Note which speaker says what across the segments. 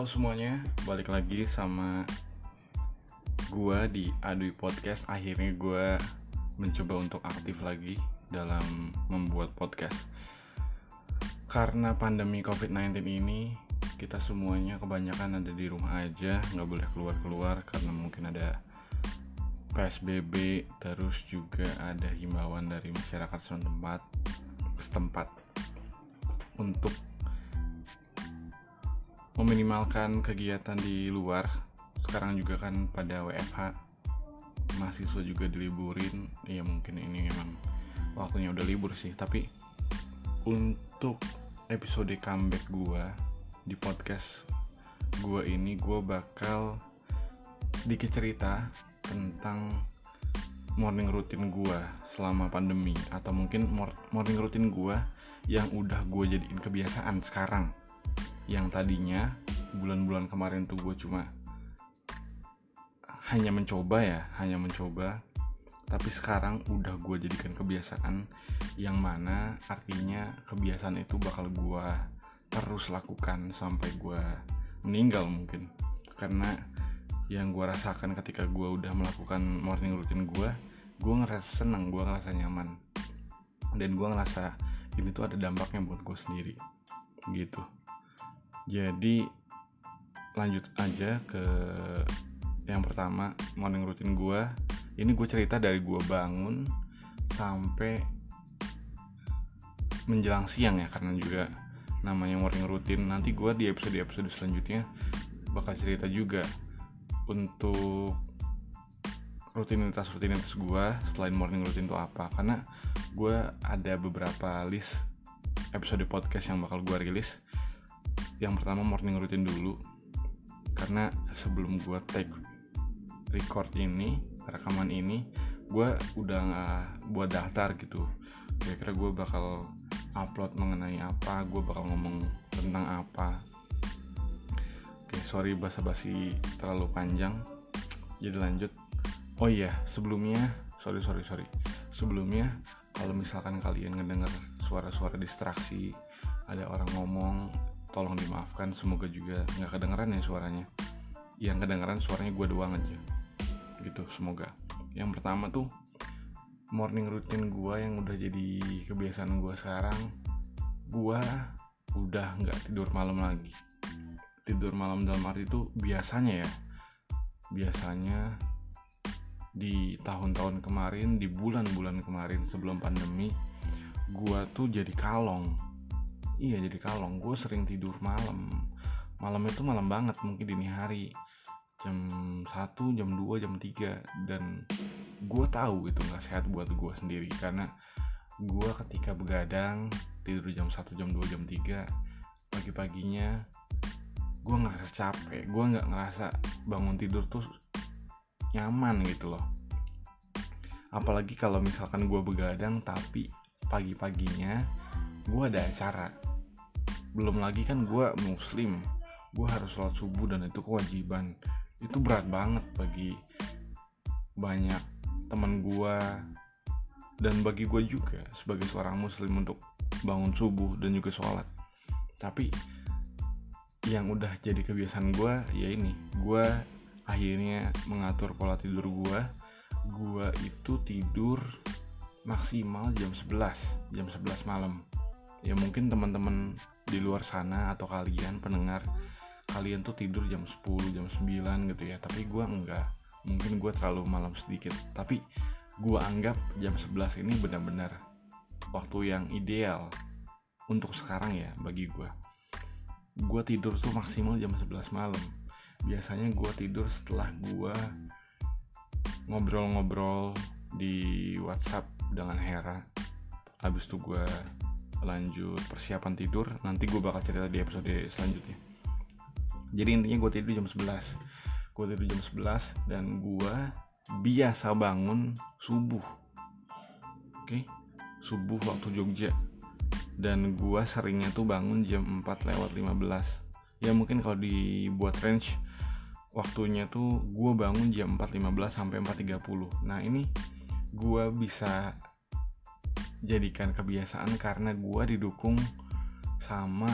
Speaker 1: Halo semuanya, balik lagi sama gua di Adui Podcast. Akhirnya gua mencoba untuk aktif lagi dalam membuat podcast. Karena pandemi COVID-19 ini, kita semuanya kebanyakan ada di rumah aja, nggak boleh keluar-keluar karena mungkin ada PSBB, terus juga ada himbauan dari masyarakat setempat, setempat untuk meminimalkan kegiatan di luar. Sekarang juga kan pada WFH mahasiswa juga diliburin. Ya mungkin ini memang waktunya udah libur sih. Tapi untuk episode comeback gua di podcast gua ini gua bakal sedikit cerita tentang morning routine gua selama pandemi. Atau mungkin morning routine gua yang udah gue jadiin kebiasaan sekarang yang tadinya bulan-bulan kemarin tuh gue cuma hanya mencoba ya hanya mencoba tapi sekarang udah gue jadikan kebiasaan yang mana artinya kebiasaan itu bakal gue terus lakukan sampai gue meninggal mungkin. Karena yang gue rasakan ketika gue udah melakukan morning routine gue gue ngerasa seneng gue ngerasa nyaman. Dan gue ngerasa ini tuh ada dampaknya buat gue sendiri. Gitu jadi lanjut aja ke yang pertama morning routine gue ini gue cerita dari gue bangun sampai menjelang siang ya karena juga namanya morning routine nanti gue di episode episode selanjutnya bakal cerita juga untuk rutinitas rutinitas gue selain morning routine itu apa. Karena gue ada beberapa list episode podcast yang bakal gue rilis yang pertama morning routine dulu. Karena sebelum gue take record ini rekaman ini gue udah nggak buat daftar gitu. Kira-kira gue bakal upload mengenai apa gue bakal ngomong tentang apa. Oke sorry basa-basi terlalu panjang. Jadi lanjut. Oh iya sebelumnya sorry sorry sorry. Sebelumnya kalau misalkan kalian ngedenger suara-suara distraksi ada orang ngomong tolong dimaafkan semoga juga nggak kedengeran ya suaranya. Yang kedengeran suaranya gue doang aja. Gitu semoga. Yang pertama tuh morning routine gue yang udah jadi kebiasaan gue sekarang gue udah nggak tidur malam lagi. Tidur malam dalam arti itu biasanya ya biasanya di tahun-tahun kemarin di bulan-bulan kemarin sebelum pandemi gue tuh jadi kalong iya jadi kalong. Gue sering tidur malam. Malam itu malam banget mungkin dini hari. Jam 1, jam 2, jam 3 dan gue tahu itu nggak sehat buat gue sendiri. Karena gue ketika begadang tidur jam 1, jam 2, jam 3 pagi-paginya gue ngerasa capek. Gue nggak ngerasa bangun tidur tuh nyaman gitu loh. Apalagi kalau misalkan gue begadang tapi pagi-paginya gue ada acara belum lagi kan gue muslim gue harus sholat subuh dan itu kewajiban. Itu berat banget bagi banyak teman gue dan bagi gue juga sebagai seorang muslim untuk bangun subuh dan juga sholat. Tapi yang udah jadi kebiasaan gue ya ini gue akhirnya mengatur pola tidur gue gue itu tidur maksimal jam 11 jam 11 malam. Ya mungkin teman-teman di luar sana atau kalian pendengar kalian tuh tidur jam 10 jam 9 gitu ya. Tapi gue enggak. Mungkin gue terlalu malam sedikit. Tapi gue anggap jam 11 ini benar-benar waktu yang ideal untuk sekarang ya bagi gue gue tidur tuh maksimal jam 11 malam. Biasanya gue tidur setelah gue ngobrol-ngobrol di WhatsApp dengan Hera. Habis itu gue lanjut persiapan tidur. Nanti gue bakal cerita di episode selanjutnya. Jadi intinya gue tidur jam 11 gue tidur jam 11 dan gue biasa bangun subuh. Oke? Okay? subuh waktu Jogja. Dan gue seringnya tuh bangun jam 4 lewat 15 ya mungkin kalau dibuat range waktunya tuh gue bangun jam 4.15 sampai 4.30 nah ini gue bisa jadikan kebiasaan karena gue didukung sama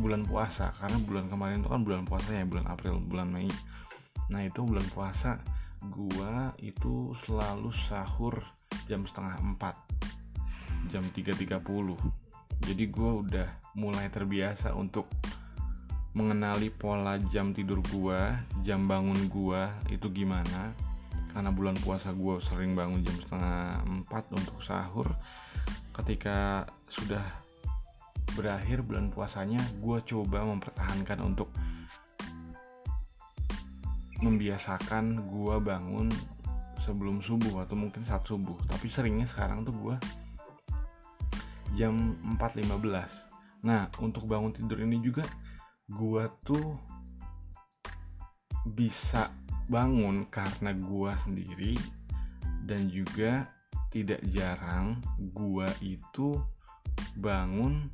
Speaker 1: bulan puasa. Karena bulan kemarin itu kan bulan puasa ya bulan April bulan Mei. Nah itu bulan puasa gua itu selalu sahur jam setengah empat jam 3.30 jadi gua udah mulai terbiasa untuk mengenali pola jam tidur gua jam bangun gua itu gimana karena bulan puasa gua sering bangun jam setengah empat untuk sahur. Ketika sudah berakhir bulan puasanya gue coba mempertahankan untuk membiasakan gue bangun sebelum subuh atau mungkin saat subuh. Tapi seringnya sekarang tuh gue jam 4.15 nah untuk bangun tidur ini juga gue tuh bisa bangun karena gue sendiri dan juga tidak jarang gue itu bangun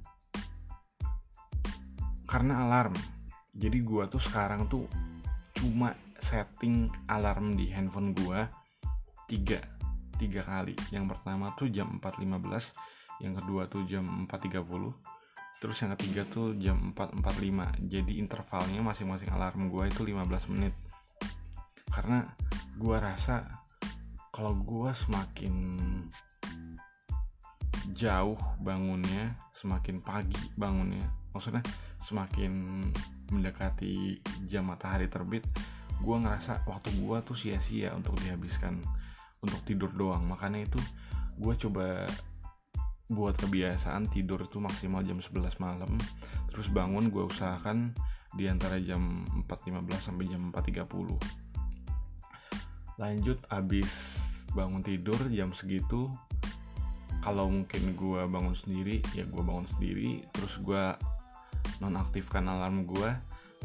Speaker 1: karena alarm. Jadi gue tuh sekarang tuh cuma setting alarm di handphone gue tiga tiga kali. Yang pertama tuh jam 4.15 yang kedua tuh jam 4.30 terus yang ketiga tuh jam 4.45 jadi intervalnya masing-masing alarm gue itu 15 menit. Karena gue rasa kalau gue semakin jauh bangunnya semakin pagi bangunnya maksudnya semakin mendekati jam matahari terbit gue ngerasa waktu gue tuh sia-sia untuk dihabiskan untuk tidur doang. Makanya itu gue coba buat kebiasaan tidur itu maksimal jam 11 malam. Terus bangun gue usahakan di antara jam 4.15 sampai jam 4.30 lanjut abis bangun tidur jam segitu kalau mungkin gue bangun sendiri ya gue bangun sendiri. Terus gue nonaktifkan alarm gue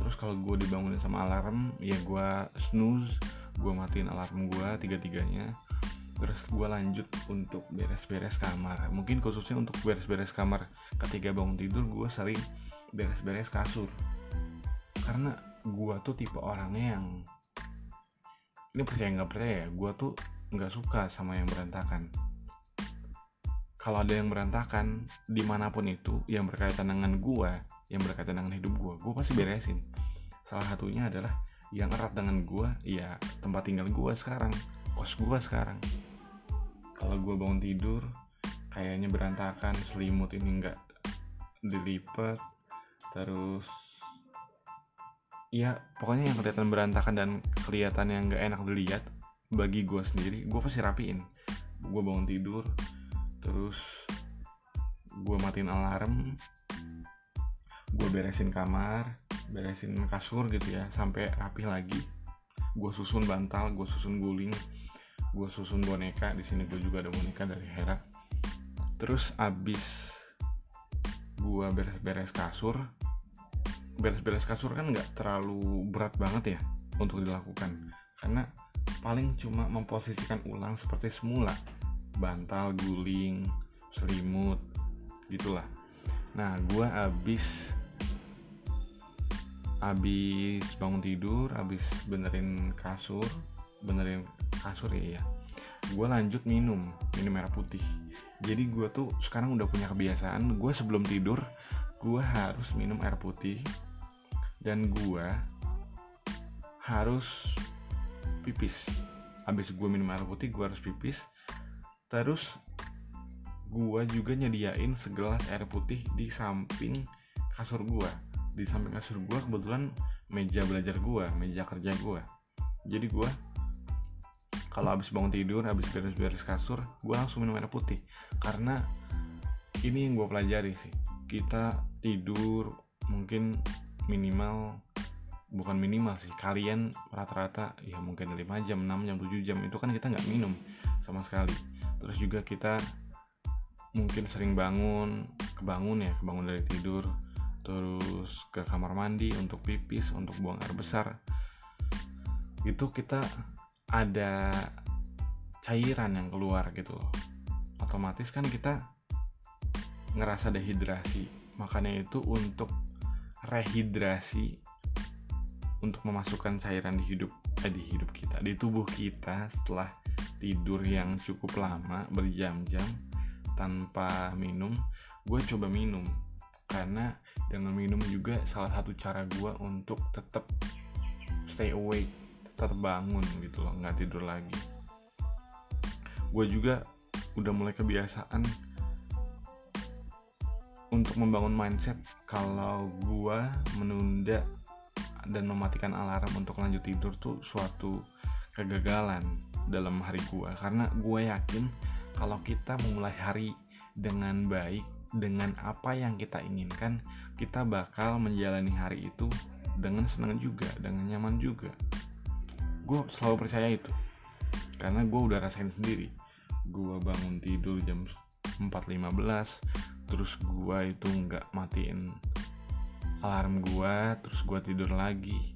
Speaker 1: terus kalau gue dibangunin sama alarm ya gue snooze gue matiin alarm gue tiga tiganya terus gue lanjut untuk beres-beres kamar. Mungkin khususnya untuk beres-beres kamar. Ketika bangun tidur gue sering beres-beres kasur. Karena gue tuh tipe orangnya yang ini percaya nggak percaya ya gue tuh nggak suka sama yang berantakan. Kalau ada yang berantakan di mana pun itu yang berkaitan dengan gue yang berkaitan dengan hidup gue gue pasti beresin. Salah satunya adalah yang erat dengan gue ya tempat tinggal gue sekarang kos gue sekarang kalau gue bangun tidur kayaknya berantakan selimut ini nggak dilipat terus ya pokoknya yang kelihatan berantakan dan kelihatan yang nggak enak dilihat bagi gue sendiri gue pasti rapiin. Gue bangun tidur terus gue matiin alarm gue beresin kamar beresin kasur gitu ya sampai rapi lagi. Gue susun bantal gue susun guling gue susun boneka di sini gue juga ada boneka dari Hera. Terus abis gue beres-beres kasur beres-beres kasur kan nggak terlalu berat banget ya untuk dilakukan. Karena paling cuma memposisikan ulang seperti semula. Bantal guling selimut gitulah. Nah gue abis abis bangun tidur abis benerin kasur benerin kasur ya, ya. gue lanjut minum minum merah putih. Jadi gue tuh sekarang udah punya kebiasaan gue sebelum tidur gue harus minum air putih. Dan gue harus pipis. Abis gue minum air putih gue harus pipis. Terus gua juga nyediain segelas air putih di samping kasur gua. Di samping kasur gua kebetulan meja belajar gua meja kerja gua. Jadi gua kalau habis bangun tidur habis beres-beres kasur gua langsung minum air putih. Karena ini yang gua pelajari sih. Kita tidur mungkin minimal bukan minimal sih kalian rata-rata ya mungkin 5 jam 6 jam 7 jam itu kan kita nggak minum sama sekali. Terus juga kita mungkin sering bangun kebangun ya kebangun dari tidur terus ke kamar mandi untuk pipis untuk buang air besar. Itu kita ada cairan yang keluar gitu. Otomatis kan kita ngerasa dehidrasi. Makanya itu untuk rehidrasi untuk memasukkan cairan di hidup eh, di hidup kita di tubuh kita setelah tidur yang cukup lama berjam-jam tanpa minum gue coba minum. Karena dengan minum juga salah satu cara gue untuk tetap stay awake tetap bangun gitu loh nggak tidur lagi. Gue juga udah mulai kebiasaan untuk membangun mindset kalau gue menunda dan mematikan alarm untuk lanjut tidur tuh suatu kegagalan dalam hari gue karena gue yakin kalau kita memulai hari dengan baik dengan apa yang kita inginkan kita bakal menjalani hari itu dengan senang juga dengan nyaman juga gue selalu percaya itu. Karena gue udah rasain sendiri. Gue bangun tidur jam 4.15 terus gue itu nggak matiin alarm gue terus gue tidur lagi.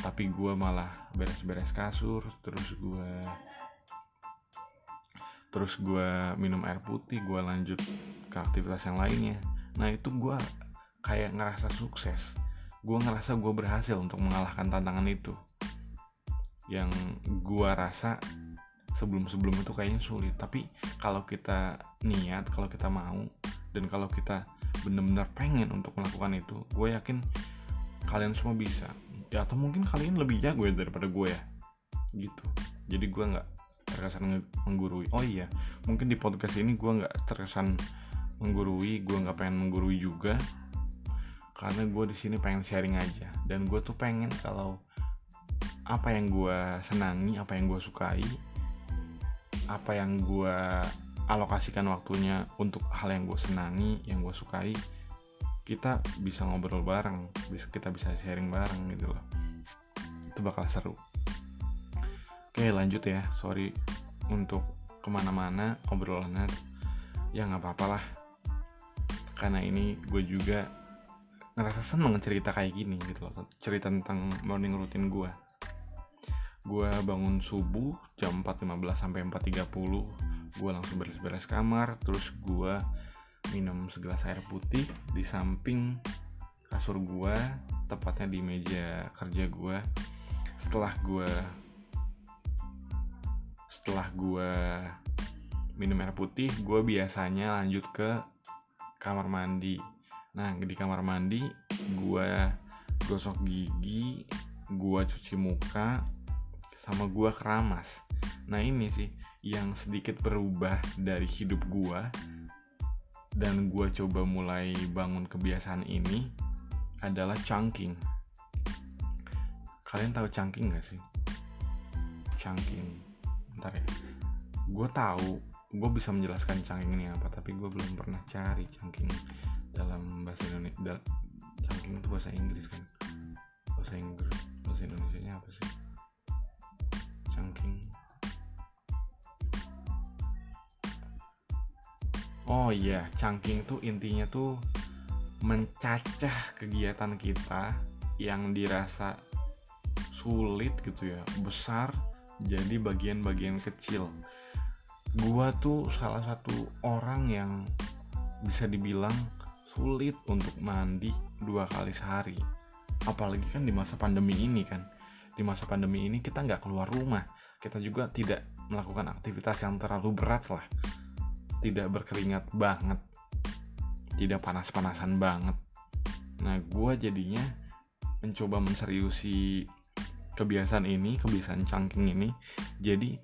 Speaker 1: Tapi gue malah beres-beres kasur terus gue terus gue minum air putih gue lanjut ke aktivitas yang lainnya. Nah itu gue kayak ngerasa sukses. Gue ngerasa gue berhasil untuk mengalahkan tantangan itu yang gue rasa sebelum-sebelum itu kayaknya sulit. Tapi kalau kita niat kalau kita mau dan kalau kita benar-benar pengen untuk melakukan itu gue yakin kalian semua bisa. Ya atau mungkin kalian lebih jago ya daripada gue ya. Gitu. Jadi gue nggak terkesan menggurui. Oh iya mungkin di podcast ini gue nggak terkesan menggurui gue nggak pengen menggurui juga. Karena gue di sini pengen sharing aja. Dan gue tuh pengen kalau apa yang gue senangi apa yang gue sukai apa yang gue alokasikan waktunya untuk hal yang gue senangi yang gue sukai kita bisa ngobrol bareng bisa kita bisa sharing bareng gitu loh. Itu bakal seru. Oke lanjut ya. Sorry untuk ke mana-mana obrolannya. Ya nggak apa-apa lah. Karena ini gue juga ngerasa seneng cerita kayak gini gitu loh. Cerita tentang morning routine gue gue bangun subuh jam 4.15 sampai 4.30 gue langsung beres-beres kamar terus gue minum segelas air putih di samping kasur gue tepatnya di meja kerja gue setelah gue setelah gue minum air putih gue biasanya lanjut ke kamar mandi. Nah di kamar mandi gue gosok gigi gue cuci muka sama gue keramas. Nah ini sih yang sedikit berubah dari hidup gue dan gue coba mulai bangun kebiasaan ini adalah chunking. Kalian tahu chunking gak sih? Chunking. Ntar ya. Gue tahu gue bisa menjelaskan cangking ini apa tapi gue belum pernah cari cangking dalam bahasa Indonesia cangking itu bahasa Inggris kan? Bahasa Inggris bahasa Indonesia nya apa sih oh iya cangking tuh intinya tuh mencacah kegiatan kita yang dirasa sulit gitu ya besar jadi bagian-bagian kecil. Gua tuh salah satu orang yang bisa dibilang sulit untuk mandi dua kali sehari. Apalagi kan di masa pandemi ini kan. Di masa pandemi ini kita nggak keluar rumah. Kita juga tidak melakukan aktivitas yang terlalu berat lah tidak berkeringat banget. Tidak panas-panasan banget. Nah gue jadinya mencoba menseriusi kebiasaan ini kebiasaan cangking ini. Jadi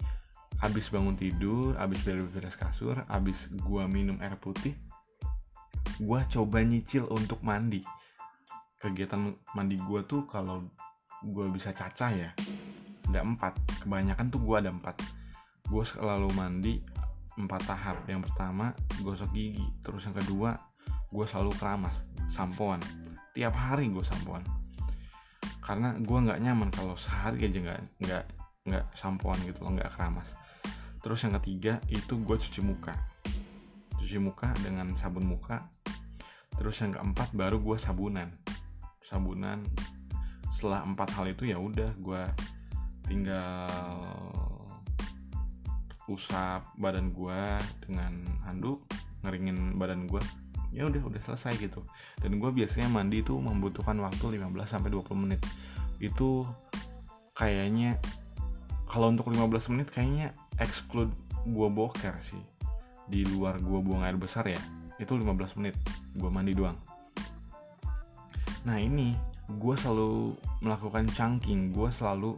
Speaker 1: habis bangun tidur habis beres-beres kasur habis gua minum air putih gua coba nyicil untuk mandi. Kegiatan mandi gua tuh kalau gua bisa cacah ya ada empat. Kebanyakan tuh gua ada empat. Gue selalu mandi empat tahap. Yang pertama gosok gigi. Terus yang kedua gue selalu keramas sampoan tiap hari gue sampoan karena gue nggak nyaman kalau sehari aja nggak nggak nggak sampoan gitu loh nggak keramas. Terus yang ketiga itu gue cuci muka. Cuci muka dengan sabun muka. Terus yang keempat baru gue sabunan. Sabunan setelah empat hal itu ya udah gue tinggal usap badan gue dengan handuk ngeringin badan gue ya udah udah selesai gitu. Dan gue biasanya mandi tuh membutuhkan waktu 15 sampai 20 menit. Itu kayaknya kalau untuk 15 menit kayaknya exclude gue boker sih. Di luar gue buang air besar ya itu 15 menit. Gue mandi doang. Nah ini gue selalu melakukan chunking. Gue selalu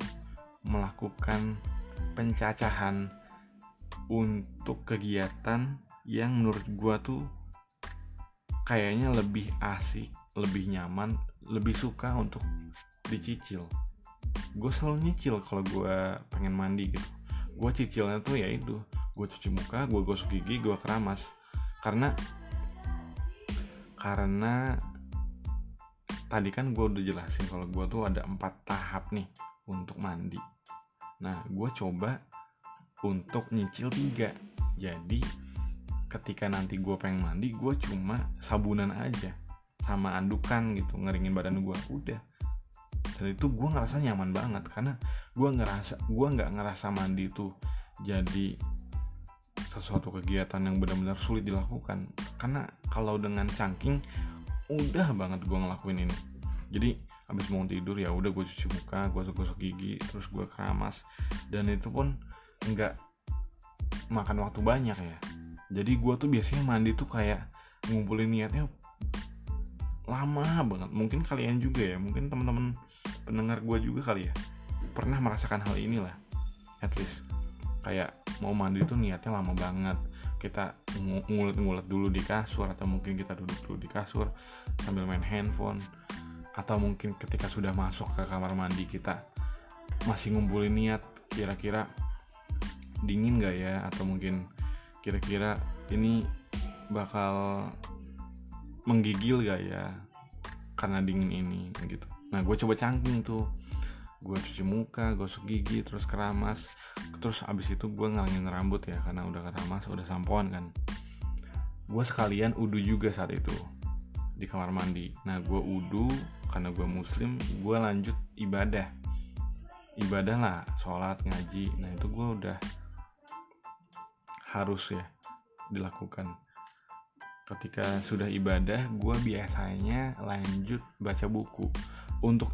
Speaker 1: melakukan pencacahan untuk kegiatan yang menurut gue tuh kayaknya lebih asik lebih nyaman lebih suka untuk dicicil. Gue selalu nyicil kalau gue pengen mandi gitu. Gue cicilnya tuh ya itu gue cuci muka gue gosok gigi gue keramas. Karena karena tadi kan gue udah jelasin kalau gue tuh ada empat tahap nih untuk mandi. Nah gue coba untuk nyicil tiga. Jadi ketika nanti gue pengen mandi gue cuma sabunan aja. Sama andukan gitu ngeringin badan gue udah. Dan itu gue ngerasa nyaman banget karena gue ngerasa gue nggak ngerasa mandi itu jadi sesuatu kegiatan yang benar-benar sulit dilakukan. Karena kalau dengan cangking udah banget gue ngelakuin ini. Jadi habis mau tidur ya udah gue cuci muka gue gosok gigi terus gue keramas. Dan itu pun nggak makan waktu banyak ya. Jadi gue tuh biasanya mandi tuh kayak ngumpulin niatnya lama banget. Mungkin kalian juga ya mungkin teman-teman pendengar gue juga kali ya pernah merasakan hal inilah at least. Kayak mau mandi tuh niatnya lama banget. Kita ngulet-ngulet dulu di kasur atau mungkin kita duduk dulu di kasur sambil main handphone atau mungkin ketika sudah masuk ke kamar mandi kita masih ngumpulin niat kira-kira dingin gak ya? Atau mungkin kira-kira ini bakal menggigil gak ya karena dingin ini gitu. Nah gue coba cangking tuh. Gue cuci muka gosok gigi terus keramas. Terus abis itu gue ngalangin rambut ya karena udah keramas udah sampoan kan. Gue sekalian udu juga saat itu di kamar mandi. Nah gue udu karena gue muslim gue lanjut ibadah. Ibadah lah sholat ngaji. Nah itu gue udah harus ya dilakukan. Ketika sudah ibadah gue biasanya lanjut baca buku. Untuk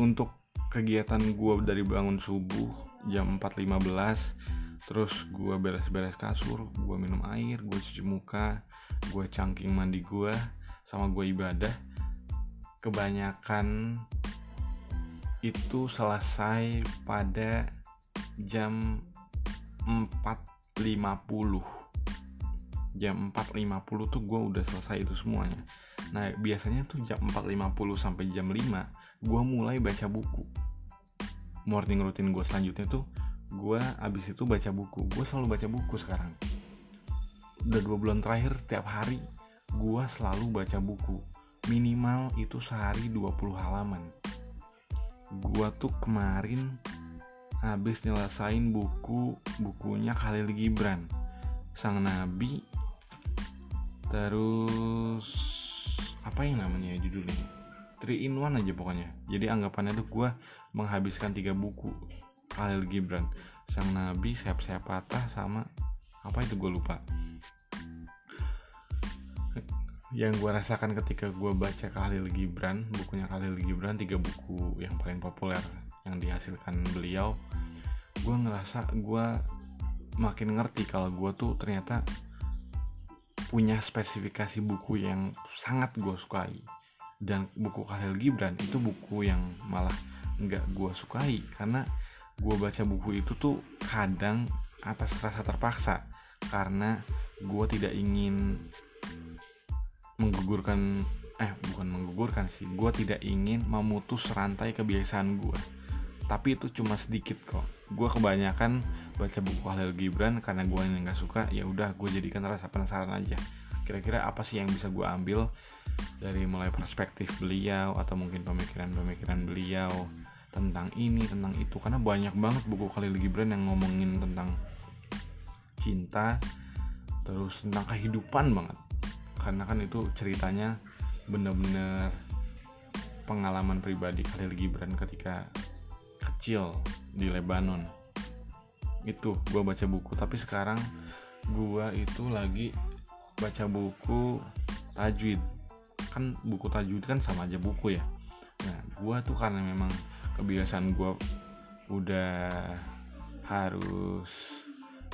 Speaker 1: untuk kegiatan gue dari bangun subuh jam 4.15 terus gue beres-beres kasur gue minum air gue cuci muka gue cangking mandi gue sama gue ibadah kebanyakan itu selesai pada jam 4.50 jam 4.50 tuh gue udah selesai itu semuanya. Nah biasanya tuh jam 4.50 sampai jam 5 gue mulai baca buku. Morning routine gue selanjutnya tuh gue abis itu baca buku. Gue selalu baca buku sekarang. Udah dua bulan terakhir tiap hari gue selalu baca buku. Minimal itu sehari 20 halaman. Gue tuh kemarin habis nyelesain buku bukunya Khalil Gibran. Sang nabi. Terus apa yang namanya judulnya? 3 in 1 aja pokoknya. Jadi anggapannya tuh gue menghabiskan tiga buku Khalil Gibran. Sang Nabi Siap-siap Patah sama apa itu gue lupa. Yang gue rasakan ketika gue baca Khalil Gibran bukunya Khalil Gibran tiga buku yang paling populer yang dihasilkan beliau gue ngerasa gue makin ngerti kalau gue tuh ternyata punya spesifikasi buku yang sangat gue sukai. Dan buku Khalil Gibran itu buku yang malah nggak gue sukai karena gue baca buku itu tuh kadang atas rasa terpaksa karena gue tidak ingin menggugurkan eh bukan menggugurkan sih gue tidak ingin memutus rantai kebiasaan gue tapi itu cuma sedikit kok. Gue kebanyakan baca buku Khalil Gibran karena gue yang nggak suka ya udah gue jadikan rasa penasaran aja. Kira-kira apa sih yang bisa gue ambil dari mulai perspektif beliau atau mungkin pemikiran-pemikiran beliau tentang ini tentang itu? Karena banyak banget buku Khalil Gibran yang ngomongin tentang cinta terus tentang kehidupan banget. Karena kan itu ceritanya bener-bener pengalaman pribadi Khalil Gibran ketika kecil di Lebanon. Itu gue baca buku. Tapi sekarang gue itu lagi baca buku tajwid. Kan buku tajwid kan sama aja buku ya. Nah gue tuh karena memang kebiasaan gue udah harus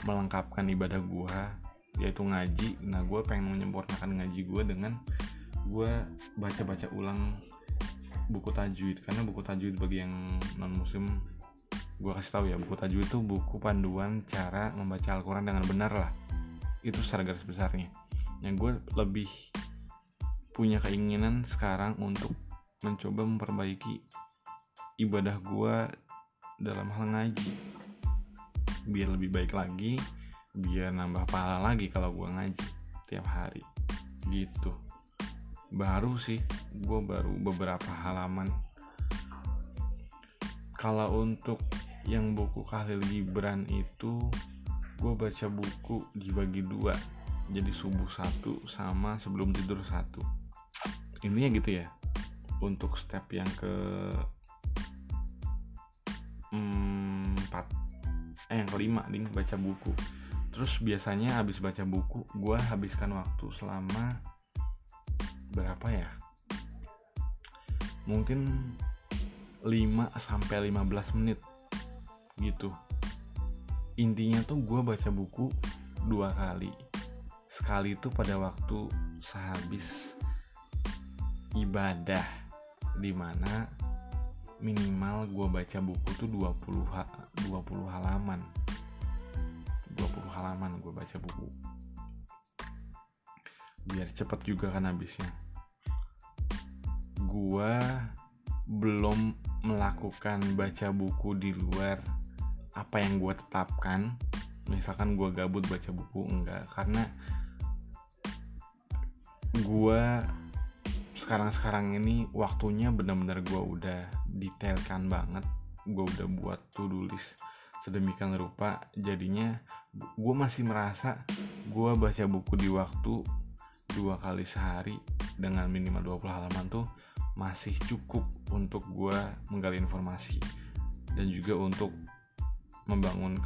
Speaker 1: melengkapkan ibadah gue yaitu ngaji. Nah gue pengen menyempurnakan ngaji gue dengan gue baca-baca ulang buku tajwid karena buku tajwid bagi yang non muslim gue kasih tahu ya buku tajwid itu buku panduan cara membaca Al-Quran dengan benar lah. Itu secara garis besarnya. Yang gue lebih punya keinginan sekarang untuk mencoba memperbaiki ibadah gue dalam hal ngaji. Biar lebih baik lagi biar nambah pahala lagi kalau gue ngaji tiap hari. Gitu baru sih gue baru beberapa halaman. Kalau untuk yang buku Khalil Gibran itu gue baca buku dibagi dua jadi subuh satu sama sebelum tidur satu. Intinya gitu ya untuk step yang ke empat eh yang kelima ding baca buku. Terus biasanya habis baca buku gue habiskan waktu selama berapa ya? Mungkin 5 sampai 15 menit gitu. Intinya tuh gue baca buku dua kali. Sekali itu pada waktu sehabis ibadah di mana minimal gue baca buku tuh 20 ha 20 halaman. 20 halaman gue baca buku biar cepet juga kan habisnya. Gue belum melakukan baca buku di luar apa yang gue tetapkan. Misalkan gue gabut baca buku enggak. Karena gue sekarang-sekarang ini waktunya benar-benar gue udah detailkan banget. Gue udah buat to do list sedemikian rupa. Jadinya gue masih merasa gue baca buku di waktu dua kali sehari dengan minimal 20 halaman tuh masih cukup untuk gue menggali informasi dan juga untuk membangun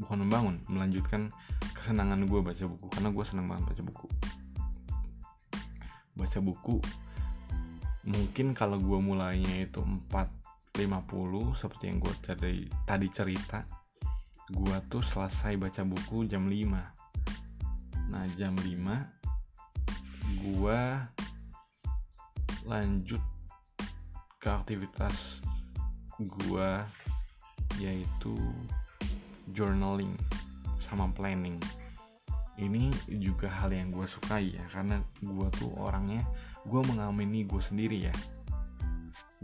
Speaker 1: bukan membangun melanjutkan kesenangan gue baca buku karena gue senang banget baca buku. Baca buku mungkin kalau gue mulainya itu 4.50 seperti yang gue tadi, tadi cerita gue tuh selesai baca buku jam 5 nah jam 5 gue lanjut ke aktivitas gua yaitu journaling sama planning. Ini juga hal yang gue sukai ya karena gue tuh orangnya gue mengamini gue sendiri ya.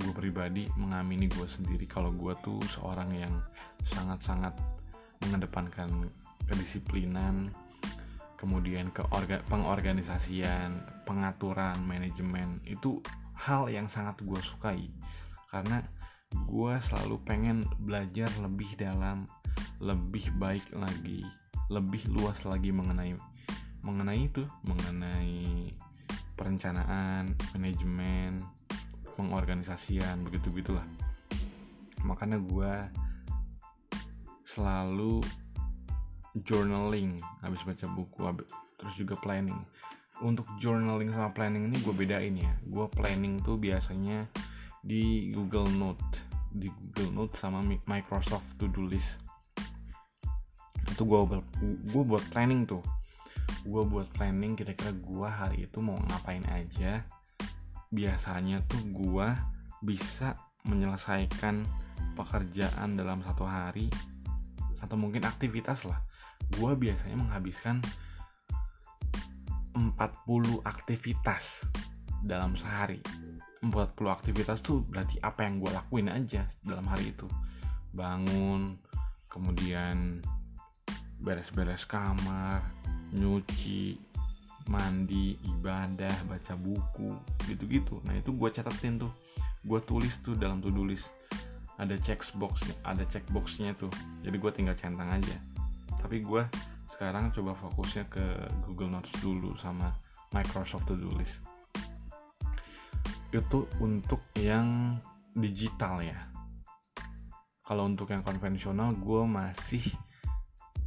Speaker 1: Gue pribadi mengamini gue sendiri. Kalau gue tuh seorang yang sangat-sangat mengedepankan kedisiplinan kemudian ke pengorganisasian pengaturan manajemen itu hal yang sangat gue sukai. Karena gue selalu pengen belajar lebih dalam lebih baik lagi lebih luas lagi mengenai mengenai itu mengenai perencanaan manajemen pengorganisasian begitu gitulah makanya gue selalu journaling habis baca buku terus juga planning. Untuk journaling sama planning ini gue bedain ya. Gue planning tuh biasanya di Google Note di Google Note sama Microsoft To Do List. Itu gue gue buat planning tuh. Gue buat planning kira-kira gue hari itu mau ngapain aja. Biasanya tuh gue bisa menyelesaikan pekerjaan dalam satu hari atau mungkin aktivitas lah gue biasanya menghabiskan 40 aktivitas dalam sehari. 40 aktivitas tuh berarti apa yang gue lakuin aja dalam hari itu. Bangun kemudian beres-beres kamar nyuci mandi ibadah baca buku gitu-gitu. Nah itu gue catatin tuh. Gue tulis tuh dalam to do list. Ada checkbox ada checkboxnya tuh. Jadi gue tinggal centang aja tapi gue sekarang coba fokusnya ke Google Notes dulu sama Microsoft To Do List. Itu untuk yang digital ya. Kalau untuk yang konvensional gue masih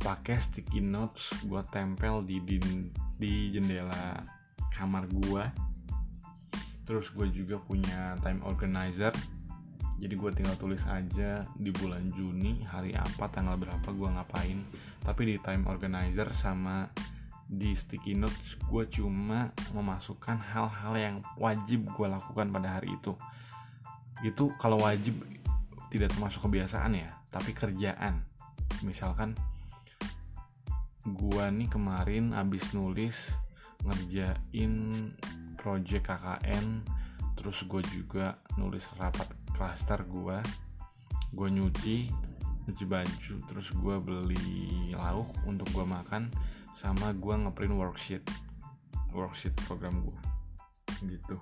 Speaker 1: pakai sticky notes gue tempel di, di di jendela kamar gue terus gue juga punya time organizer jadi gue tinggal tulis aja di bulan Juni hari apa tanggal berapa gue ngapain. Tapi di time organizer sama di sticky notes gue cuma memasukkan hal-hal yang wajib gue lakukan pada hari itu. Itu kalau wajib tidak termasuk kebiasaan ya tapi kerjaan. Misalkan gua nih kemarin abis nulis ngerjain project KKN terus gue juga nulis rapat klaster gue gue nyuci nyuci baju terus gue beli lauk untuk gue makan sama gue ngeprint worksheet worksheet program gue gitu.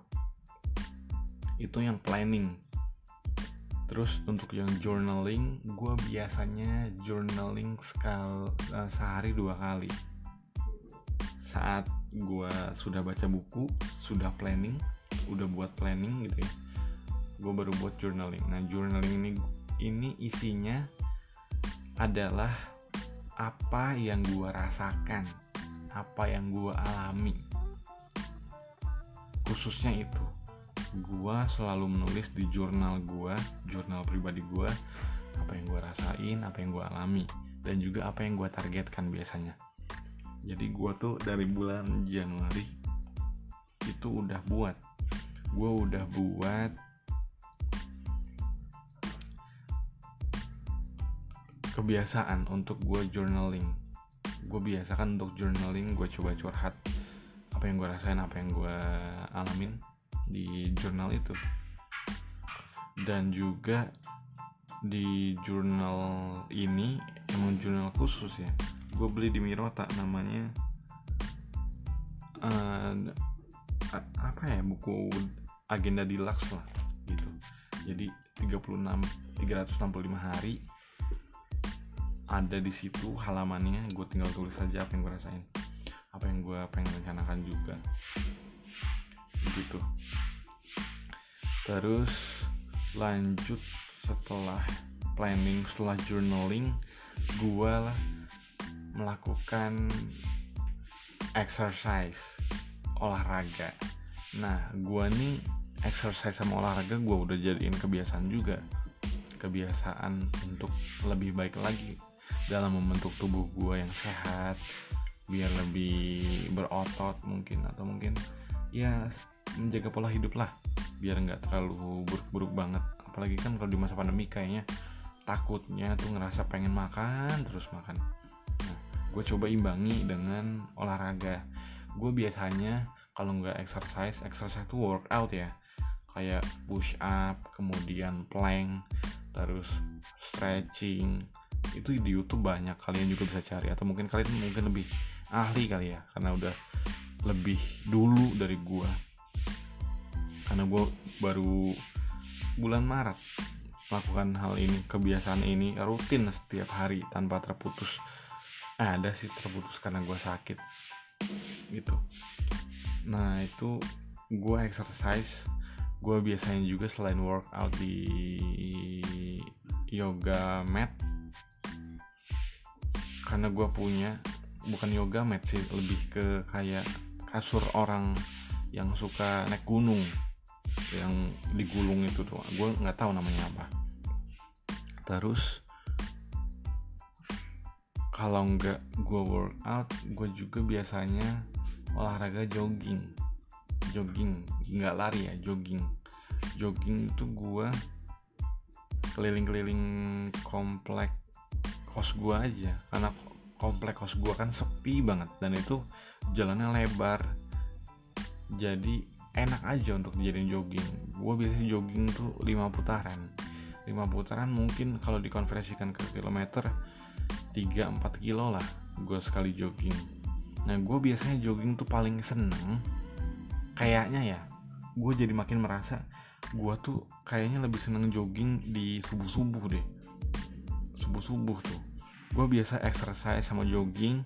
Speaker 1: Itu yang planning. Terus untuk yang journaling gue biasanya journaling sekal uh, sehari dua kali. Saat gue sudah baca buku sudah planning udah buat planning gitu ya gue baru buat journaling. Nah journaling ini ini isinya adalah apa yang gue rasakan apa yang gue alami. Khususnya itu gue selalu menulis di jurnal gue jurnal pribadi gue apa yang gue rasain apa yang gue alami dan juga apa yang gue targetkan biasanya. Jadi gue tuh dari bulan Januari itu udah buat. Gue udah buat kebiasaan untuk gue journaling. Gue biasakan untuk journaling gue coba curhat apa yang gue rasain apa yang gue alamin di jurnal itu. Dan juga di jurnal ini emang jurnal khusus ya gue beli di Mirota namanya uh, apa ya buku agenda deluxe lah gitu. Jadi 36 365 hari ada di situ halamannya gue tinggal tulis saja apa yang gue rasain. Apa yang gue pengen rencanakan juga. Gitu. Terus lanjut setelah planning setelah journaling gue lah melakukan exercise olahraga. Nah gue nih exercise sama olahraga gue udah jadiin kebiasaan juga. Kebiasaan untuk lebih baik lagi dalam membentuk tubuh gue yang sehat biar lebih berotot mungkin atau mungkin ya menjaga pola hidup lah biar nggak terlalu buruk-buruk banget. Apalagi kan kalau di masa pandemi kayaknya takutnya tuh ngerasa pengen makan terus makan. Nah gue coba imbangi dengan olahraga. Gue biasanya kalau nggak exercise exercise tuh workout ya. Kayak push up kemudian plank terus stretching itu di YouTube banyak kalian juga bisa cari atau mungkin kalian mungkin lebih ahli kali ya karena udah lebih dulu dari gua. Karena gua baru bulan Maret melakukan hal ini kebiasaan ini rutin setiap hari tanpa terputus. Eh, ada sih terputus karena gua sakit gitu. Nah itu gua exercise. Gue biasanya juga selain workout di yoga mat karena gue punya bukan yoga mat sih lebih ke kayak kasur orang yang suka naik gunung yang digulung itu tuh gue nggak tahu namanya apa. Terus kalau nggak gue workout gue juga biasanya olahraga jogging. Jogging nggak lari ya jogging. Jogging itu gue keliling-keliling komplek kos gue aja. Karena komplek kos gue kan sepi banget. Dan itu jalannya lebar. Jadi enak aja untuk dijadiin jogging. Gue biasanya jogging tuh 5 putaran. 5 putaran mungkin kalau dikonversikan ke kilometer 3-4 kilo lah gue sekali jogging. Nah gue biasanya jogging tuh paling seneng. Kayaknya ya gue jadi makin merasa gue tuh kayaknya lebih seneng jogging di subuh subuh deh subuh subuh tuh. Gue biasa exercise sama jogging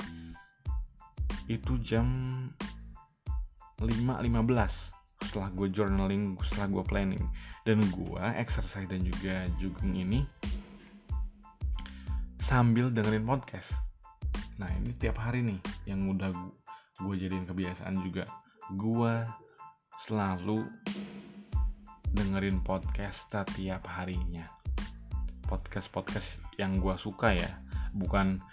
Speaker 1: itu jam 5.15 setelah gue journaling setelah gue planning. Dan gue exercise dan juga jogging ini sambil dengerin podcast. Nah ini tiap hari nih yang udah gue jadiin kebiasaan juga. Gue selalu dengerin podcast setiap harinya podcast podcast yang gue suka ya. Bukan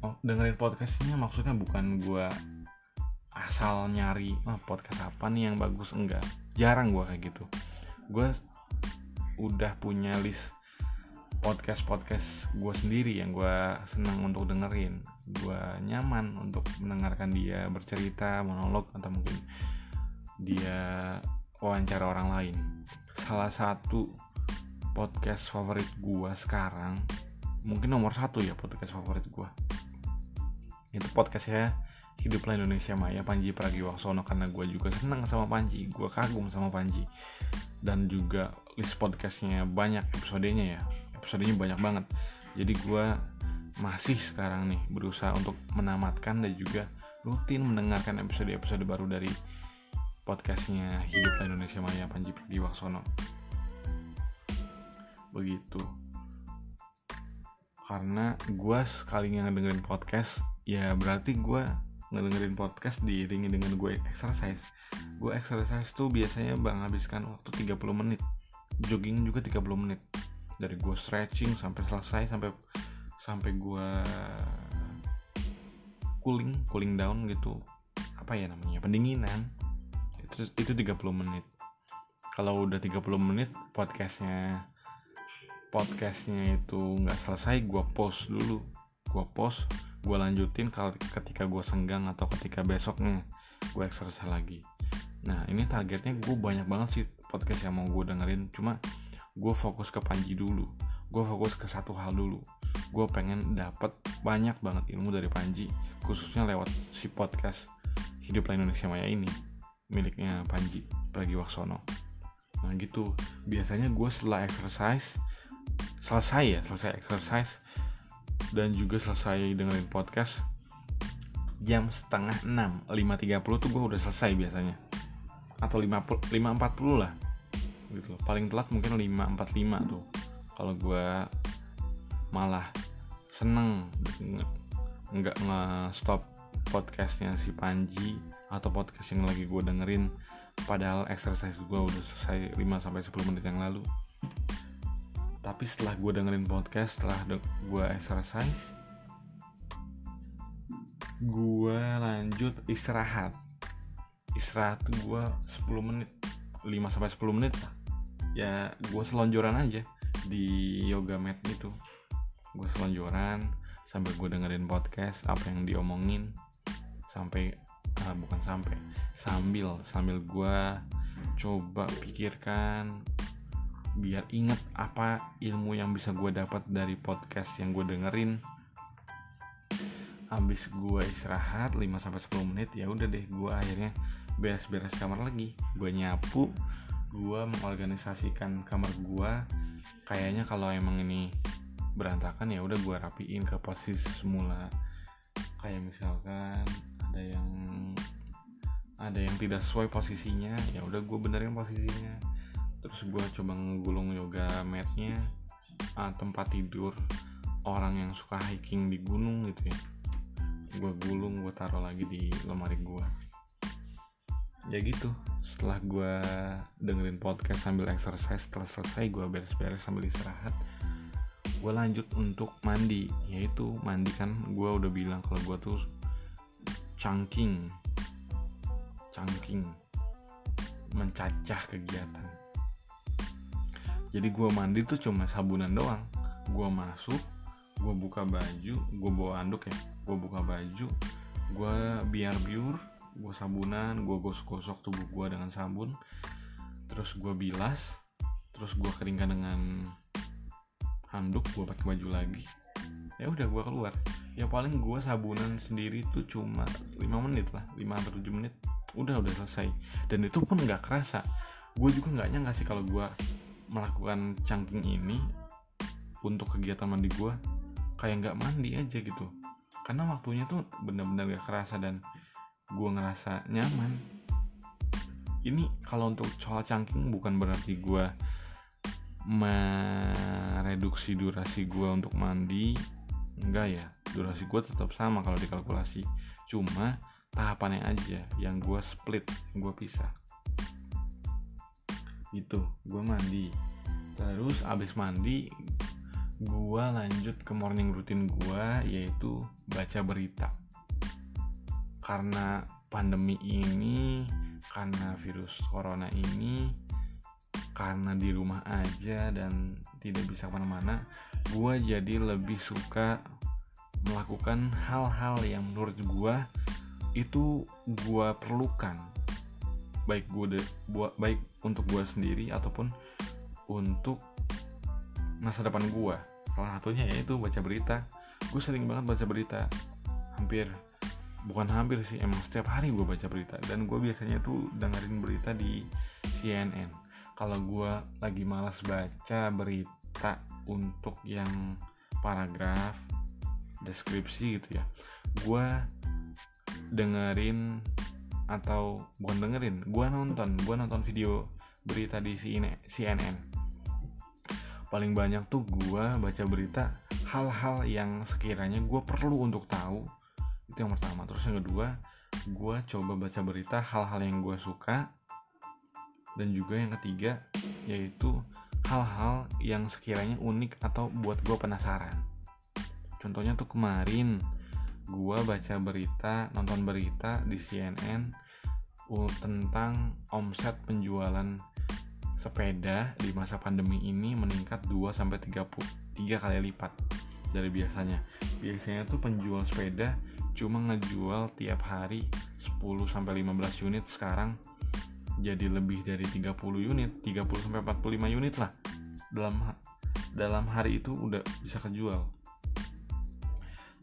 Speaker 1: oh, dengerin podcastnya maksudnya bukan gue asal nyari oh, podcast apa nih yang bagus? Enggak. Jarang gue kayak gitu. Gue udah punya list podcast podcast gue sendiri yang gue senang untuk dengerin. Gue nyaman untuk mendengarkan dia bercerita monolog atau mungkin dia wawancara orang lain. Salah satu podcast favorit gue sekarang mungkin nomor satu ya podcast favorit gue itu podcastnya Hiduplah Indonesia Maya Panji Pragiwaksono karena gue juga senang sama Panji gue kagum sama Panji. Dan juga list podcastnya banyak episodenya ya episodenya banyak banget. Jadi gue masih sekarang nih berusaha untuk menamatkan dan juga rutin mendengarkan episode-episode baru dari podcastnya Hiduplah Indonesia Maya Panji Pragiwaksono begitu. Karena gue sekali dengerin podcast ya berarti gue ngedengerin podcast diiringi dengan gue exercise. Gue exercise tuh biasanya menghabiskan waktu 30 menit. Jogging juga 30 menit. Dari gue stretching sampai selesai sampai sampai gue cooling cooling down gitu. Apa ya namanya? Pendinginan. Itu itu 30 menit. Kalau udah 30 menit podcastnya podcastnya itu nggak selesai gue post dulu. Gue post gue lanjutin ketika gue senggang atau ketika besoknya gue exercise lagi. Nah ini targetnya gue banyak banget sih podcast yang mau gue dengerin. Cuma gue fokus ke Panji dulu. Gue fokus ke satu hal dulu. Gue pengen dapat banyak banget ilmu dari Panji khususnya lewat si podcast Hiduplah Indonesia Maya ini miliknya Panji Pragiwaksono. Nah gitu. Biasanya gue setelah exercise selesai ya selesai exercise. Dan juga selesai dengerin podcast jam setengah 6 5.30 tuh gue udah selesai biasanya. Atau 5.40 lah gitu loh. Paling telat mungkin 5.45 tuh. Kalau gue malah seneng nggak nge-stop podcastnya si Panji atau podcast yang lagi gue dengerin. Padahal exercise gue udah selesai 5 sampai 10 menit yang lalu tapi setelah gue dengerin podcast setelah gue exercise gue lanjut istirahat. Istirahat gue 10 menit 5 sampai 10 menit lah. Ya gue selonjoran aja di yoga mat itu gue selonjoran sambil gue dengerin podcast apa yang diomongin. Sampai uh, bukan sampai sambil sambil gue coba pikirkan biar inget apa ilmu yang bisa gue dapat dari podcast yang gue dengerin. Habis gue istirahat 5 sampai 10 menit ya udah deh gue akhirnya beres-beres kamar lagi. Gue nyapu gue mengorganisasikan kamar gue kayaknya kalau emang ini berantakan ya udah gue rapiin ke posisi semula. Kayak misalkan ada yang ada yang tidak sesuai posisinya ya udah gue benerin posisinya terus gue coba ngegulung yoga matnya uh, tempat tidur orang yang suka hiking di gunung gitu ya. Gue gulung gue taruh lagi di lemari gue ya gitu setelah gue dengerin podcast sambil exercise setelah selesai gue beres-beres sambil istirahat gue lanjut untuk mandi. Yaitu mandi kan gue udah bilang kalau gue tuh chunking chunking mencacah kegiatan jadi gue mandi tuh cuma sabunan doang. Gue masuk gue buka baju gue bawa anduk ya. Gue buka baju gue biar biur gue sabunan gue gosok-gosok tubuh gue dengan sabun. Terus gue bilas terus gue keringkan dengan handuk gue pakai baju lagi. Ya udah gue keluar. Ya paling gue sabunan sendiri tuh cuma 5 menit lah 5 atau 7 menit. Udah udah selesai. Dan itu pun nggak kerasa. Gue juga nggak nyangka sih kalau gue melakukan cangking ini untuk kegiatan mandi gue kayak nggak mandi aja gitu. Karena waktunya tuh bener-bener gak kerasa dan gue ngerasa nyaman. Ini kalau untuk soal cangking bukan berarti gue mereduksi durasi gue untuk mandi. Enggak ya durasi gue tetap sama kalau dikalkulasi. Cuma tahapannya aja yang gue split gue pisah gitu. Gue mandi. Terus abis mandi gue lanjut ke morning routine gue yaitu baca berita. Karena pandemi ini karena virus corona ini karena di rumah aja dan tidak bisa ke mana-mana gue jadi lebih suka melakukan hal-hal yang menurut gue itu gue perlukan baik gue buat baik untuk gue sendiri ataupun untuk masa depan gue salah satunya yaitu baca berita. Gue sering banget baca berita. Hampir bukan hampir sih emang setiap hari gue baca berita. Dan gue biasanya tuh dengerin berita di CNN kalau gue lagi malas baca berita untuk yang paragraf deskripsi gitu ya gue dengerin atau bukan dengerin gue nonton gue nonton video berita di CNN paling banyak tuh gue baca berita hal-hal yang sekiranya gue perlu untuk tahu. Itu yang pertama. Terus yang kedua gue coba baca berita hal-hal yang gue suka. Dan juga yang ketiga yaitu hal-hal yang sekiranya unik atau buat gue penasaran. Contohnya tuh kemarin gue baca berita nonton berita di CNN tentang omset penjualan sepeda di masa pandemi ini meningkat 2 sampai 3 kali lipat dari biasanya. Biasanya tuh penjual sepeda cuma ngejual tiap hari 10 sampai 15 unit. Sekarang jadi lebih dari 30 unit 30 sampai 45 unit lah. Dalam dalam hari itu udah bisa kejual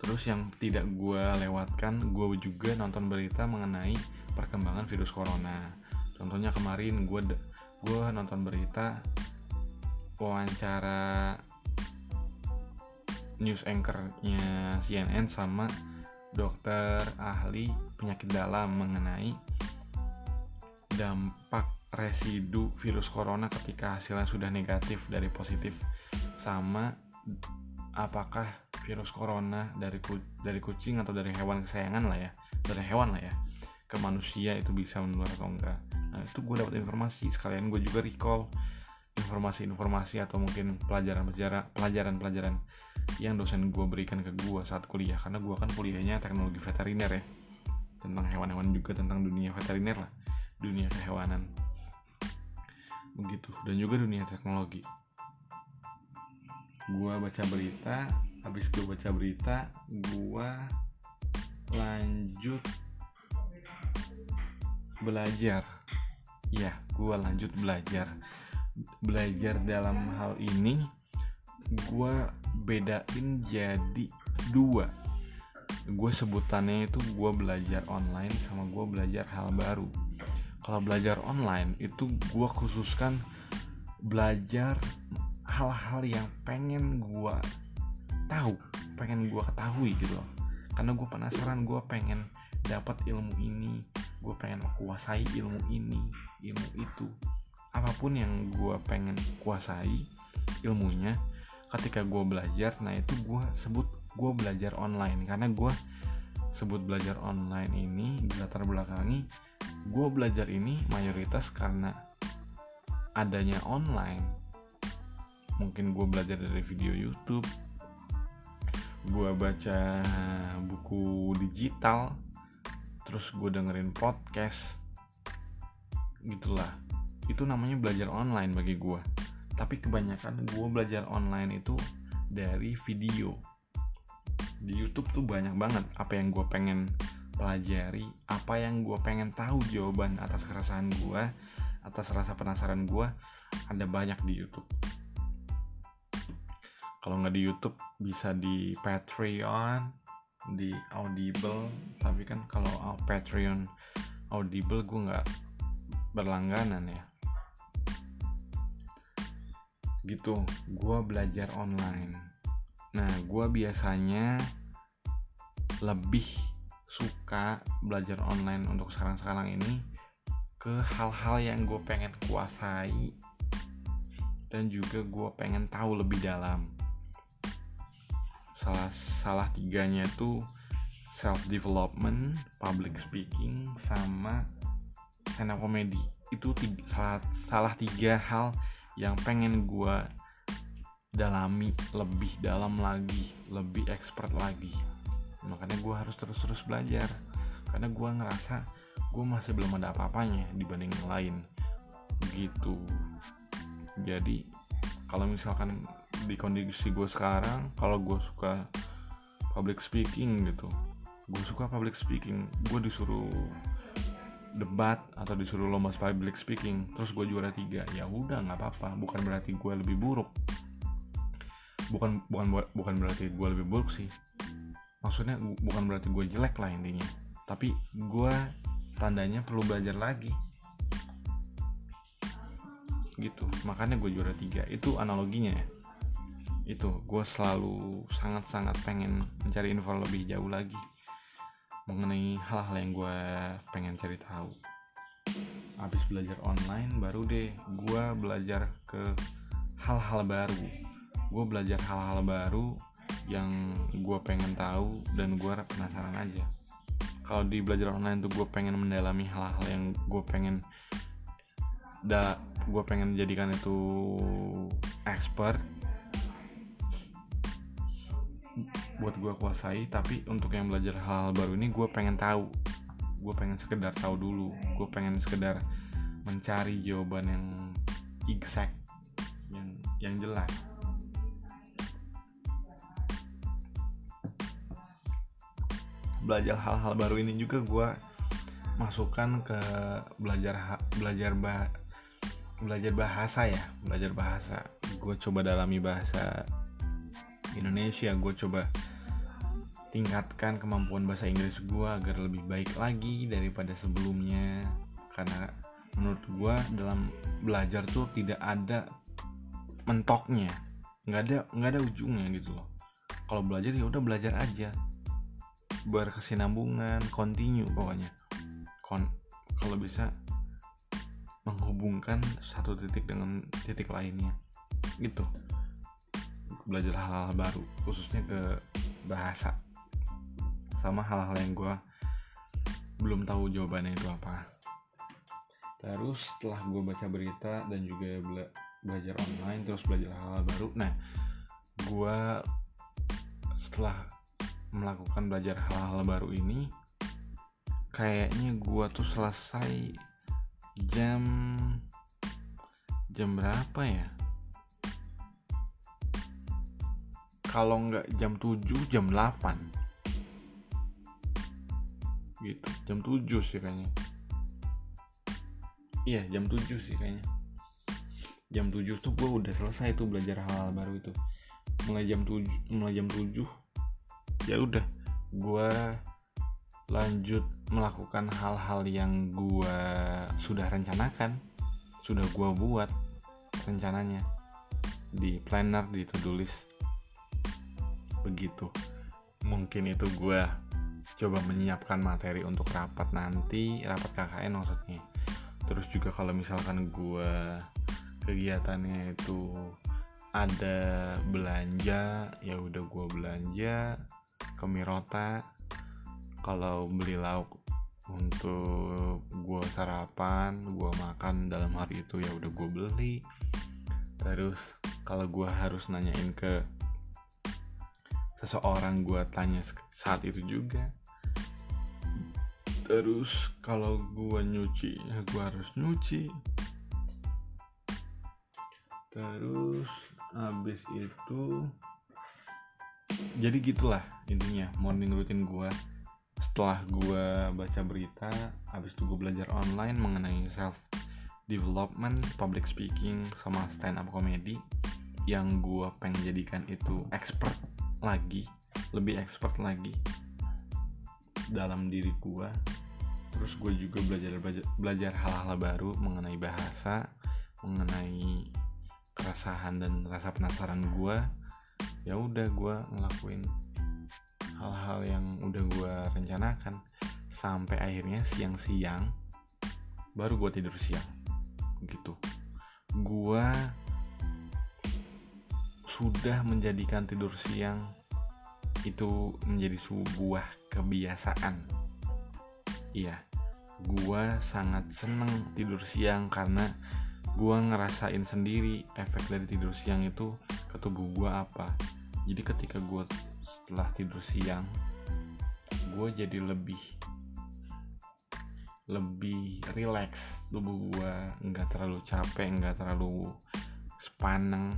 Speaker 1: terus yang tidak gue lewatkan gue juga nonton berita mengenai perkembangan virus corona. Contohnya kemarin gue gue nonton berita wawancara news anchornya CNN sama dokter ahli penyakit dalam mengenai dampak residu virus corona ketika hasilnya sudah negatif dari positif sama apakah virus corona dari ku, dari kucing atau dari hewan kesayangan lah ya dari hewan lah ya ke manusia itu bisa menular atau enggak. Nah itu gue dapat informasi. Sekalian gue juga recall informasi-informasi atau mungkin pelajaran-pelajaran pelajaran-pelajaran yang dosen gue berikan ke gue saat kuliah. Karena gue kan kuliahnya teknologi veteriner ya. Tentang hewan-hewan juga tentang dunia veteriner lah. Dunia kehewanan. Begitu. Dan juga dunia teknologi gua baca berita habis gue baca berita gua lanjut belajar. Ya gua lanjut belajar. Belajar dalam hal ini gua bedain jadi dua. Gue sebutannya itu gue belajar online sama gue belajar hal baru. Kalau belajar online itu gue khususkan belajar hal-hal yang pengen gue tahu pengen gue ketahui gitu loh. Karena gue penasaran gue pengen dapat ilmu ini gue pengen menguasai ilmu ini ilmu itu. Apa pun yang gue pengen kuasai ilmunya ketika gue belajar nah itu gue sebut gue belajar online. Karena gue sebut belajar online ini di latar belakangi gue belajar ini mayoritas karena adanya online mungkin gue belajar dari video YouTube. Gue baca buku digital. Terus gue dengerin podcast. Gitulah. Itu namanya belajar online bagi gue tapi kebanyakan gue belajar online itu dari video. Di YouTube tuh banyak banget apa yang gue pengen pelajari apa yang gue pengen tahu jawaban atas keresahan gue atas rasa penasaran gue ada banyak di YouTube kalau nggak di YouTube bisa di Patreon di Audible. Tapi kan kalau Patreon Audible gue nggak berlangganan ya. Gitu gue belajar online. Nah gue biasanya lebih suka belajar online untuk sekarang-sekarang ini ke hal-hal yang gue pengen kuasai dan juga gue pengen tahu lebih dalam salah salah tiganya itu self development public speaking sama stand up comedy. Itu tiga, salah, salah tiga hal yang pengen gue dalami lebih dalam lagi lebih expert lagi. Makanya gue harus terus-terus belajar. Karena gue ngerasa gue masih belum ada apa-apanya dibanding yang lain. Gitu. Jadi kalau misalkan di kondisi gue sekarang kalau gue suka public speaking gitu gue suka public speaking gue disuruh debat atau disuruh lomba public speaking terus gue juara tiga ya udah nggak apa-apa. Bukan berarti gue lebih buruk. Bukan bukan bukan berarti gue lebih buruk sih. Maksudnya bukan berarti gue jelek lah intinya. Tapi gue tandanya perlu belajar lagi gitu. Makanya gue juara tiga. Itu analoginya ya. Itu gue selalu sangat-sangat pengen mencari info lebih jauh lagi mengenai hal-hal yang gue pengen cari tahu. Habis belajar online baru deh gue belajar ke hal-hal baru. Gue belajar hal-hal baru yang gue pengen tahu dan gue penasaran aja. Kalau di belajar online tuh gue pengen mendalami hal-hal yang gue pengen da gue pengen jadikan itu expert. Buat gue kuasai tapi untuk yang belajar hal-hal baru ini gue pengen tahu. Gue pengen sekedar tahu dulu. Gue pengen sekedar mencari jawaban yang exact yang yang jelas. Belajar hal-hal baru ini juga gue masukkan ke belajar belajar belajar bahasa ya belajar bahasa. Gue coba dalami bahasa Indonesia gue coba tingkatkan kemampuan bahasa Inggris gue agar lebih baik lagi daripada sebelumnya. Karena menurut gue dalam belajar tuh tidak ada mentoknya nggak ada nggak ada ujungnya gitu loh. Kalau belajar ya udah belajar aja. Berkesinambungan continue pokoknya. Kon kalau bisa menghubungkan satu titik dengan titik lainnya. Gitu. Belajar hal-hal baru khususnya ke bahasa. Sama hal-hal yang gue belum tahu jawabannya itu apa. Terus setelah gue baca berita dan juga bela belajar online terus belajar hal-hal baru nah gue setelah melakukan belajar hal-hal baru ini kayaknya gue tuh selesai jam jam berapa ya? Kalau nggak jam 7 jam 8 gitu jam 7 sih kayaknya. Iya jam 7 sih kayaknya. Jam 7 tuh gue udah selesai tuh belajar hal-hal baru itu. Mulai jam 7 mulai jam 7 ya udah gue lanjut melakukan hal-hal yang gue sudah rencanakan sudah gue buat rencananya di planner di to do list. Begitu. Mungkin itu gue coba menyiapkan materi untuk rapat nanti rapat KKN maksudnya. Terus juga kalau misalkan gue kegiatannya itu ada belanja ya udah gue belanja ke Mirota kalau beli lauk untuk gue sarapan gue makan dalam hari itu ya udah gue beli. Terus kalau gue harus nanyain ke seseorang gue tanya saat itu juga. Terus kalau gue nyuci ya gue harus nyuci. Terus habis itu jadi gitulah intinya morning routine gue setelah gue baca berita habis itu gue belajar online mengenai self development public speaking sama stand up comedy yang gue pengen jadikan itu expert lagi lebih expert lagi dalam diri gue terus gue juga belajar belajar hal-hal baru mengenai bahasa mengenai keresahan dan rasa penasaran gue ya udah gue ngelakuin hal-hal yang udah gue rencanakan sampai akhirnya siang-siang baru gue tidur siang gitu gue sudah menjadikan tidur siang itu menjadi sebuah kebiasaan. Iya, gua sangat seneng tidur siang karena gua ngerasain sendiri efek dari tidur siang itu ke tubuh gua apa. Jadi ketika gua setelah tidur siang, gua jadi lebih lebih relax. Tubuh gua nggak terlalu capek nggak terlalu sepaneng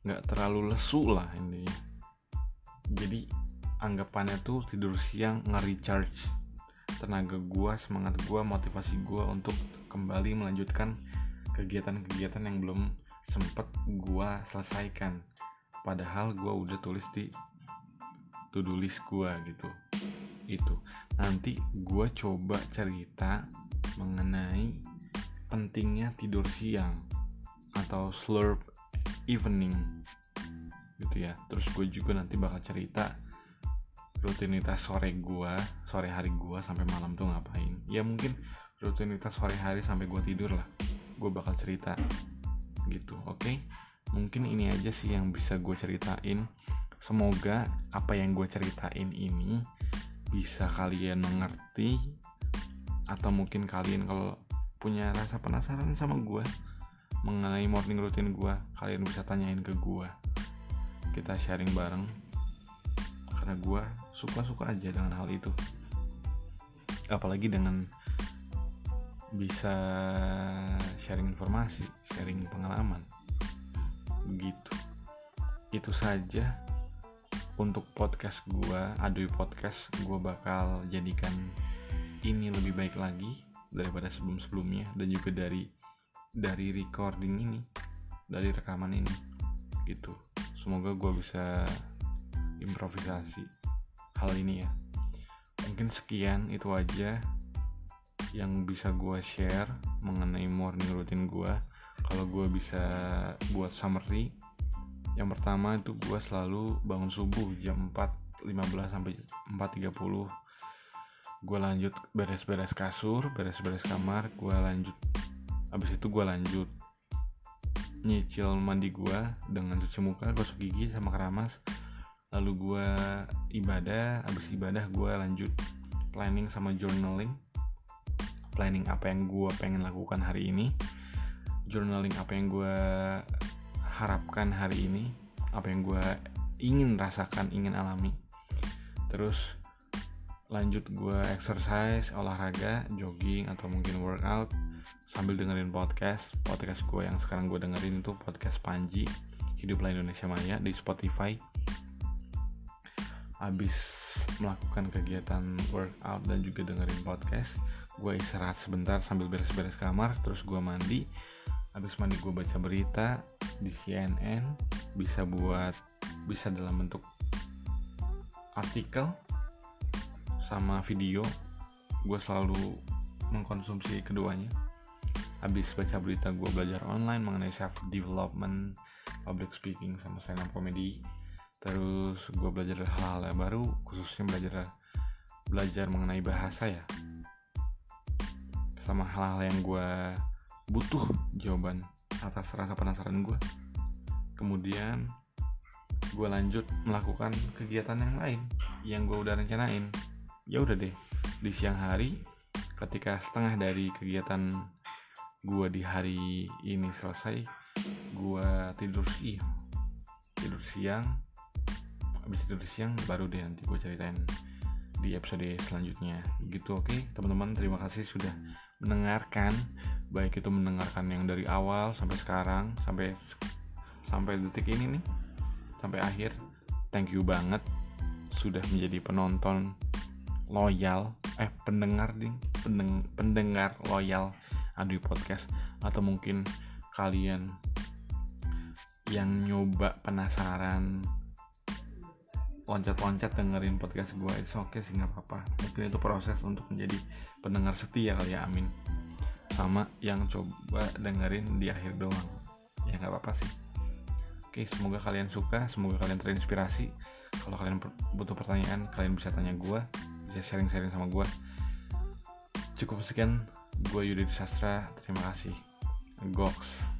Speaker 1: nggak terlalu lesu lah intinya. Jadi anggapannya tuh tidur siang nge-recharge tenaga gua semangat gua motivasi gua untuk kembali melanjutkan kegiatan-kegiatan yang belum sempet gua selesaikan padahal gua udah tulis di to-do list gua gitu. Itu. Nanti gua coba cerita mengenai pentingnya tidur siang atau slurp evening gitu ya. Terus gue juga nanti bakal cerita rutinitas sore gue sore hari gue sampai malam tuh ngapain. Ya mungkin rutinitas sore hari sampai gue tidur lah. Gue bakal cerita gitu oke? okay? Mungkin ini aja sih yang bisa gue ceritain. Semoga apa yang gue ceritain ini bisa kalian mengerti atau mungkin kalian kalau punya rasa penasaran sama gue mengenai morning routine gue kalian bisa tanyain ke gue kita sharing bareng karena gue suka-suka aja dengan hal itu. Apalagi dengan bisa sharing informasi sharing pengalaman gitu. Itu saja untuk podcast gue Adui Podcast. Gue bakal jadikan ini lebih baik lagi daripada sebelum-sebelumnya dan juga dari dari recording ini dari rekaman ini gitu. Semoga gue bisa improvisasi hal ini ya. Mungkin sekian itu aja yang bisa gue share mengenai morning routine gue kalau gue bisa buat summary yang pertama itu gue selalu bangun subuh jam 4.15 sampai 4.30 gue lanjut beres-beres kasur beres-beres kamar gue lanjut abis itu gue lanjut nyicil mandi gue dengan cuci muka gosok gigi sama keramas. Lalu gue ibadah abis ibadah gue lanjut planning sama journaling planning apa yang gue pengen lakukan hari ini journaling apa yang gue harapkan hari ini apa yang gue ingin rasakan ingin alami. Terus lanjut gue exercise olahraga jogging atau mungkin workout sambil dengerin podcast. Podcast gue yang sekarang gue dengerin itu podcast Panji Hiduplah Indonesia Maya di Spotify. Abis melakukan kegiatan workout dan juga dengerin podcast gue istirahat sebentar sambil beres-beres kamar terus gue mandi abis mandi gue baca berita di CNN bisa buat bisa dalam bentuk artikel sama video gue selalu mengkonsumsi keduanya. Habis baca berita gue belajar online mengenai self development public speaking sama stand up comedy. Terus gue belajar hal-hal yang baru khususnya belajar belajar mengenai bahasa ya. Sama hal-hal yang gue butuh jawaban atas rasa penasaran gue kemudian gue lanjut melakukan kegiatan yang lain yang gue udah rencanain. Ya udah deh di siang hari ketika setengah dari kegiatan gue di hari ini selesai gue tidur siang. Tidur siang habis tidur siang baru deh nanti gue ceritain di episode selanjutnya. Gitu oke okay? teman-teman terima kasih sudah mendengarkan baik itu mendengarkan yang dari awal sampai sekarang sampai sampai detik ini nih sampai akhir thank you banget sudah menjadi penonton loyal eh pendengar ding pendeng, pendengar loyal Adui Podcast. Atau mungkin kalian yang nyoba penasaran loncat-loncat dengerin podcast gue itu oke okay sih nggak apa-apa. Mungkin itu proses untuk menjadi pendengar setia kali ya amin. Sama yang coba dengerin di akhir doang. Ya nggak apa-apa sih. Oke semoga kalian suka semoga kalian terinspirasi. Kalau kalian butuh pertanyaan kalian bisa tanya gue bisa sharing-sharing sama gue cukup sekian Gue Yudi Sastra, terima kasih. Goks.